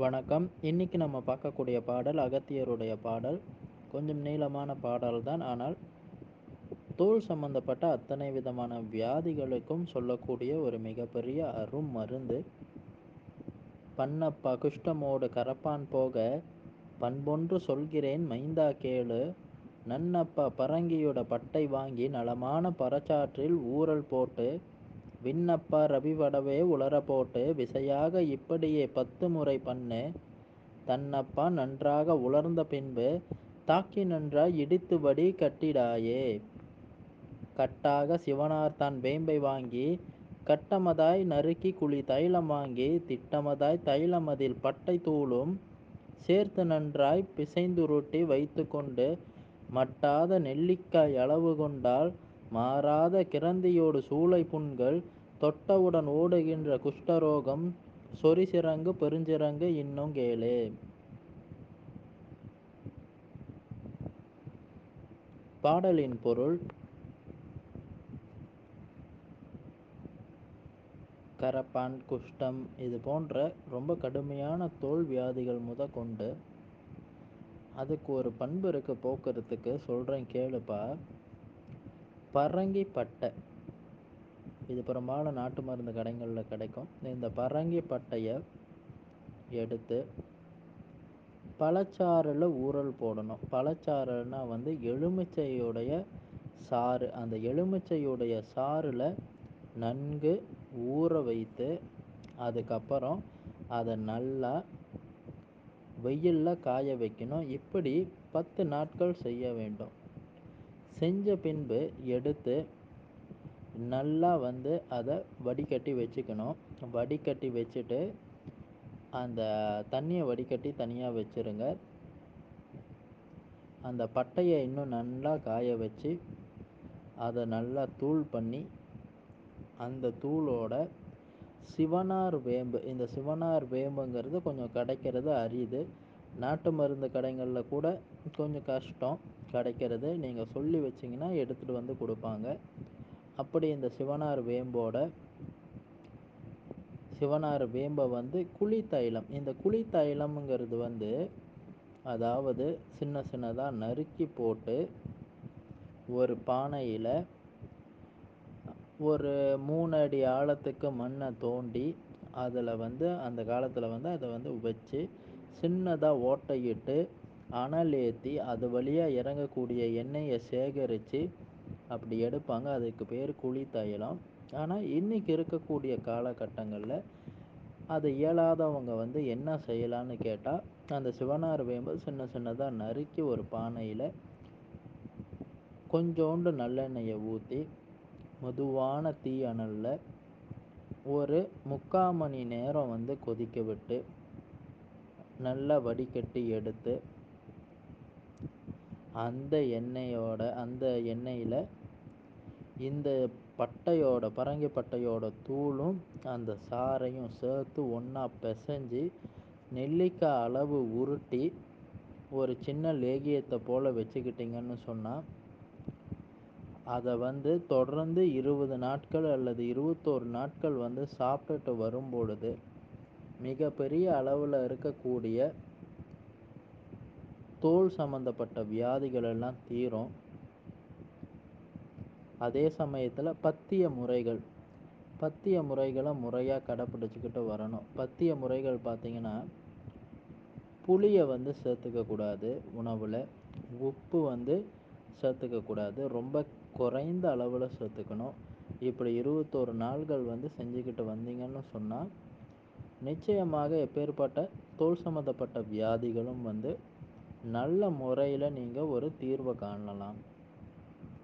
வணக்கம். இன்னைக்கு நம்ம பார்க்கக்கூடிய பாடல் அகத்தியருடைய பாடல். கொஞ்சம் நீளமான பாடல் தான். ஆனால் தோல் சம்பந்தப்பட்ட அத்தனை விதமான வியாதிகளுக்கும் சொல்லக்கூடிய ஒரு மிகப்பெரிய அரும் மருந்து. பண்ணப்பா குஷ்டமோடு கரப்பான் போக பண்பொன்று சொல்கிறேன் மைந்தா கேளு. நன்னப்பா பரங்கியோட பட்டை வாங்கி நலமான பறச்சாற்றில் ஊறல் போட்டு விண்ணப்பா ரவிவடவே உலர போட்டு விசையாக இப்படியே பத்து முறை பண்ணு. தன்னப்பா நன்றாக உலர்ந்த பின்பு தாக்கி நன்றாய் இடித்து வடி கட்டிடாயே. கட்டாக சிவனார் தான் வேம்பை வாங்கி கட்டமதாய் நறுக்கி குழி தைலம் வாங்கி திட்டமதாய் தைலமதில் பட்டை தூளும் சேர்த்து நன்றாய் பிசைந்துருட்டி வைத்து கொண்டு மட்டாத நெல்லிக்காய் அளவு கொண்டால் மாறாத கிரந்தியோடு சூளை புண்கள் தொட்டவுடன் ஓடுகின்ற குஷ்டரோகம் சொரிசிறங்கு பெருஞ்சிறங்கு இன்னும் கேளு. பாடலின் பொருள் கரப்பான் குஷ்டம் இது போன்ற ரொம்ப கடுமையான தோல் வியாதிகள் முத கொண்டு அதுக்கு ஒரு பண்பு இருக்கு போக்குறதுக்கு. சொல்கிறேன் கேளுப்பா. பரங்கிப்பட்டை. இது பெரும்பாலும் நாட்டு மருந்து கடைகளில் கிடைக்கும். இந்த பரங்கிப்பட்டையை எடுத்து பழச்சாறில் ஊறல் போடணும். பழச்சாறுனா வந்து எலுமிச்சையுடைய சாறு. அந்த எலுமிச்சையுடைய சாறில் நன்கு ஊற வைத்து அதுக்கப்புறம் அதை நல்லா வெயிலில் காய வைக்கணும். இப்படி பத்து நாட்கள் செய்ய வேண்டும். செஞ்ச பின்பு எடுத்து நல்லா வந்து அதை வடிகட்டி வச்சுக்கணும். வடிகட்டி வச்சுட்டு அந்த தண்ணியை வடிகட்டி தனியாக வச்சுருங்க. அந்த பட்டையை இன்னும் நல்லா காய வச்சு அதை நல்லா தூள் பண்ணி அந்த தூளோட சிவனார் வேம்பு இந்த சிவனார் வேம்புங்கிறது கொஞ்சம் கிடைக்கிறது அரியுது நாட்டு மருந்து கடைகளில் கூட கொஞ்சம் கஷ்டம். கிடைக்கிறது நீங்கள் சொல்லி வச்சிங்கன்னா எடுத்துகிட்டு வந்து கொடுப்பாங்க. அப்படி இந்த சிவனார் வேம்போட சிவனார் வேம்பை வந்து குழி தைலம். இந்த குழி தைலம்ங்கிறது வந்து அதாவது சின்ன சின்னதாக நறுக்கி போட்டு ஒரு பானையில் ஒரு மூணு அடி ஆழத்துக்கு மண்ணை தோண்டி அதில் வந்து அந்த காலத்தில் வந்து அதை வந்து வச்சு சின்னதாக ஓட்டையிட்டு அனல் ஏற்றி அது வழியாக இறங்கக்கூடிய எண்ணெயை சேகரித்து அப்படி எடுப்பாங்க. அதுக்கு பேர் குழி தைலம். ஆனால் இன்றைக்கி இருக்கக்கூடிய காலகட்டங்களில் அது இயலாதவங்க வந்து என்ன செய்யலான்னு கேட்டால் அந்த சிவனார் வேம்பு சின்ன சின்னதாக நறுக்கி ஒரு பானையில் கொஞ்சோண்டு நல்லெண்ணெயை ஊற்றி மெதுவான தீ அனலில் ஒரு முக்கால் மணி நேரம் வந்து கொதிக்க விட்டு நல்லா வடிகட்டி எடுத்து அந்த எண்ணெயோட அந்த எண்ணெயில் இந்த பட்டையோட பரங்கி பட்டையோட தூளும் அந்த சாறையும் சேர்த்து ஒன்றா பிசைஞ்சு நெல்லிக்காய் அளவு உருட்டி ஒரு சின்ன லேகியத்தை போல் வச்சுக்கிட்டிங்கன்னு சொன்னால் அதை வந்து தொடர்ந்து இருபது நாட்கள் அல்லது இருபத்தோரு நாட்கள் வந்து சாப்பிட்டுட்டு வரும் பொழுது மிகப்பெரிய அளவில் இருக்கக்கூடிய தோல் சம்மந்தப்பட்ட வியாதிகள் எல்லாம் தீரும். அதே சமயத்தில் பத்திய முறைகள். பத்திய முறைகளை முறையாக கடைப்பிடிச்சிக்கிட்டு வரணும். பத்திய முறைகள் பார்த்திங்கன்னா புளியை வந்து சேர்த்துக்கக்கூடாது உணவில். உப்பு வந்து சேர்த்துக்கக்கூடாது ரொம்ப குறைந்த அளவில் சேர்த்துக்கணும். இப்படி இருபத்தோரு நாள்கள் வந்து செஞ்சுக்கிட்டு வந்தீங்கன்னு சொன்னால் நிச்சயமாக எப்பேற்பட்ட தோல் சம்மந்தப்பட்ட வியாதிகளும் வந்து நல்ல முறையில் நீங்கள் ஒரு தீர்வை காணலாம்.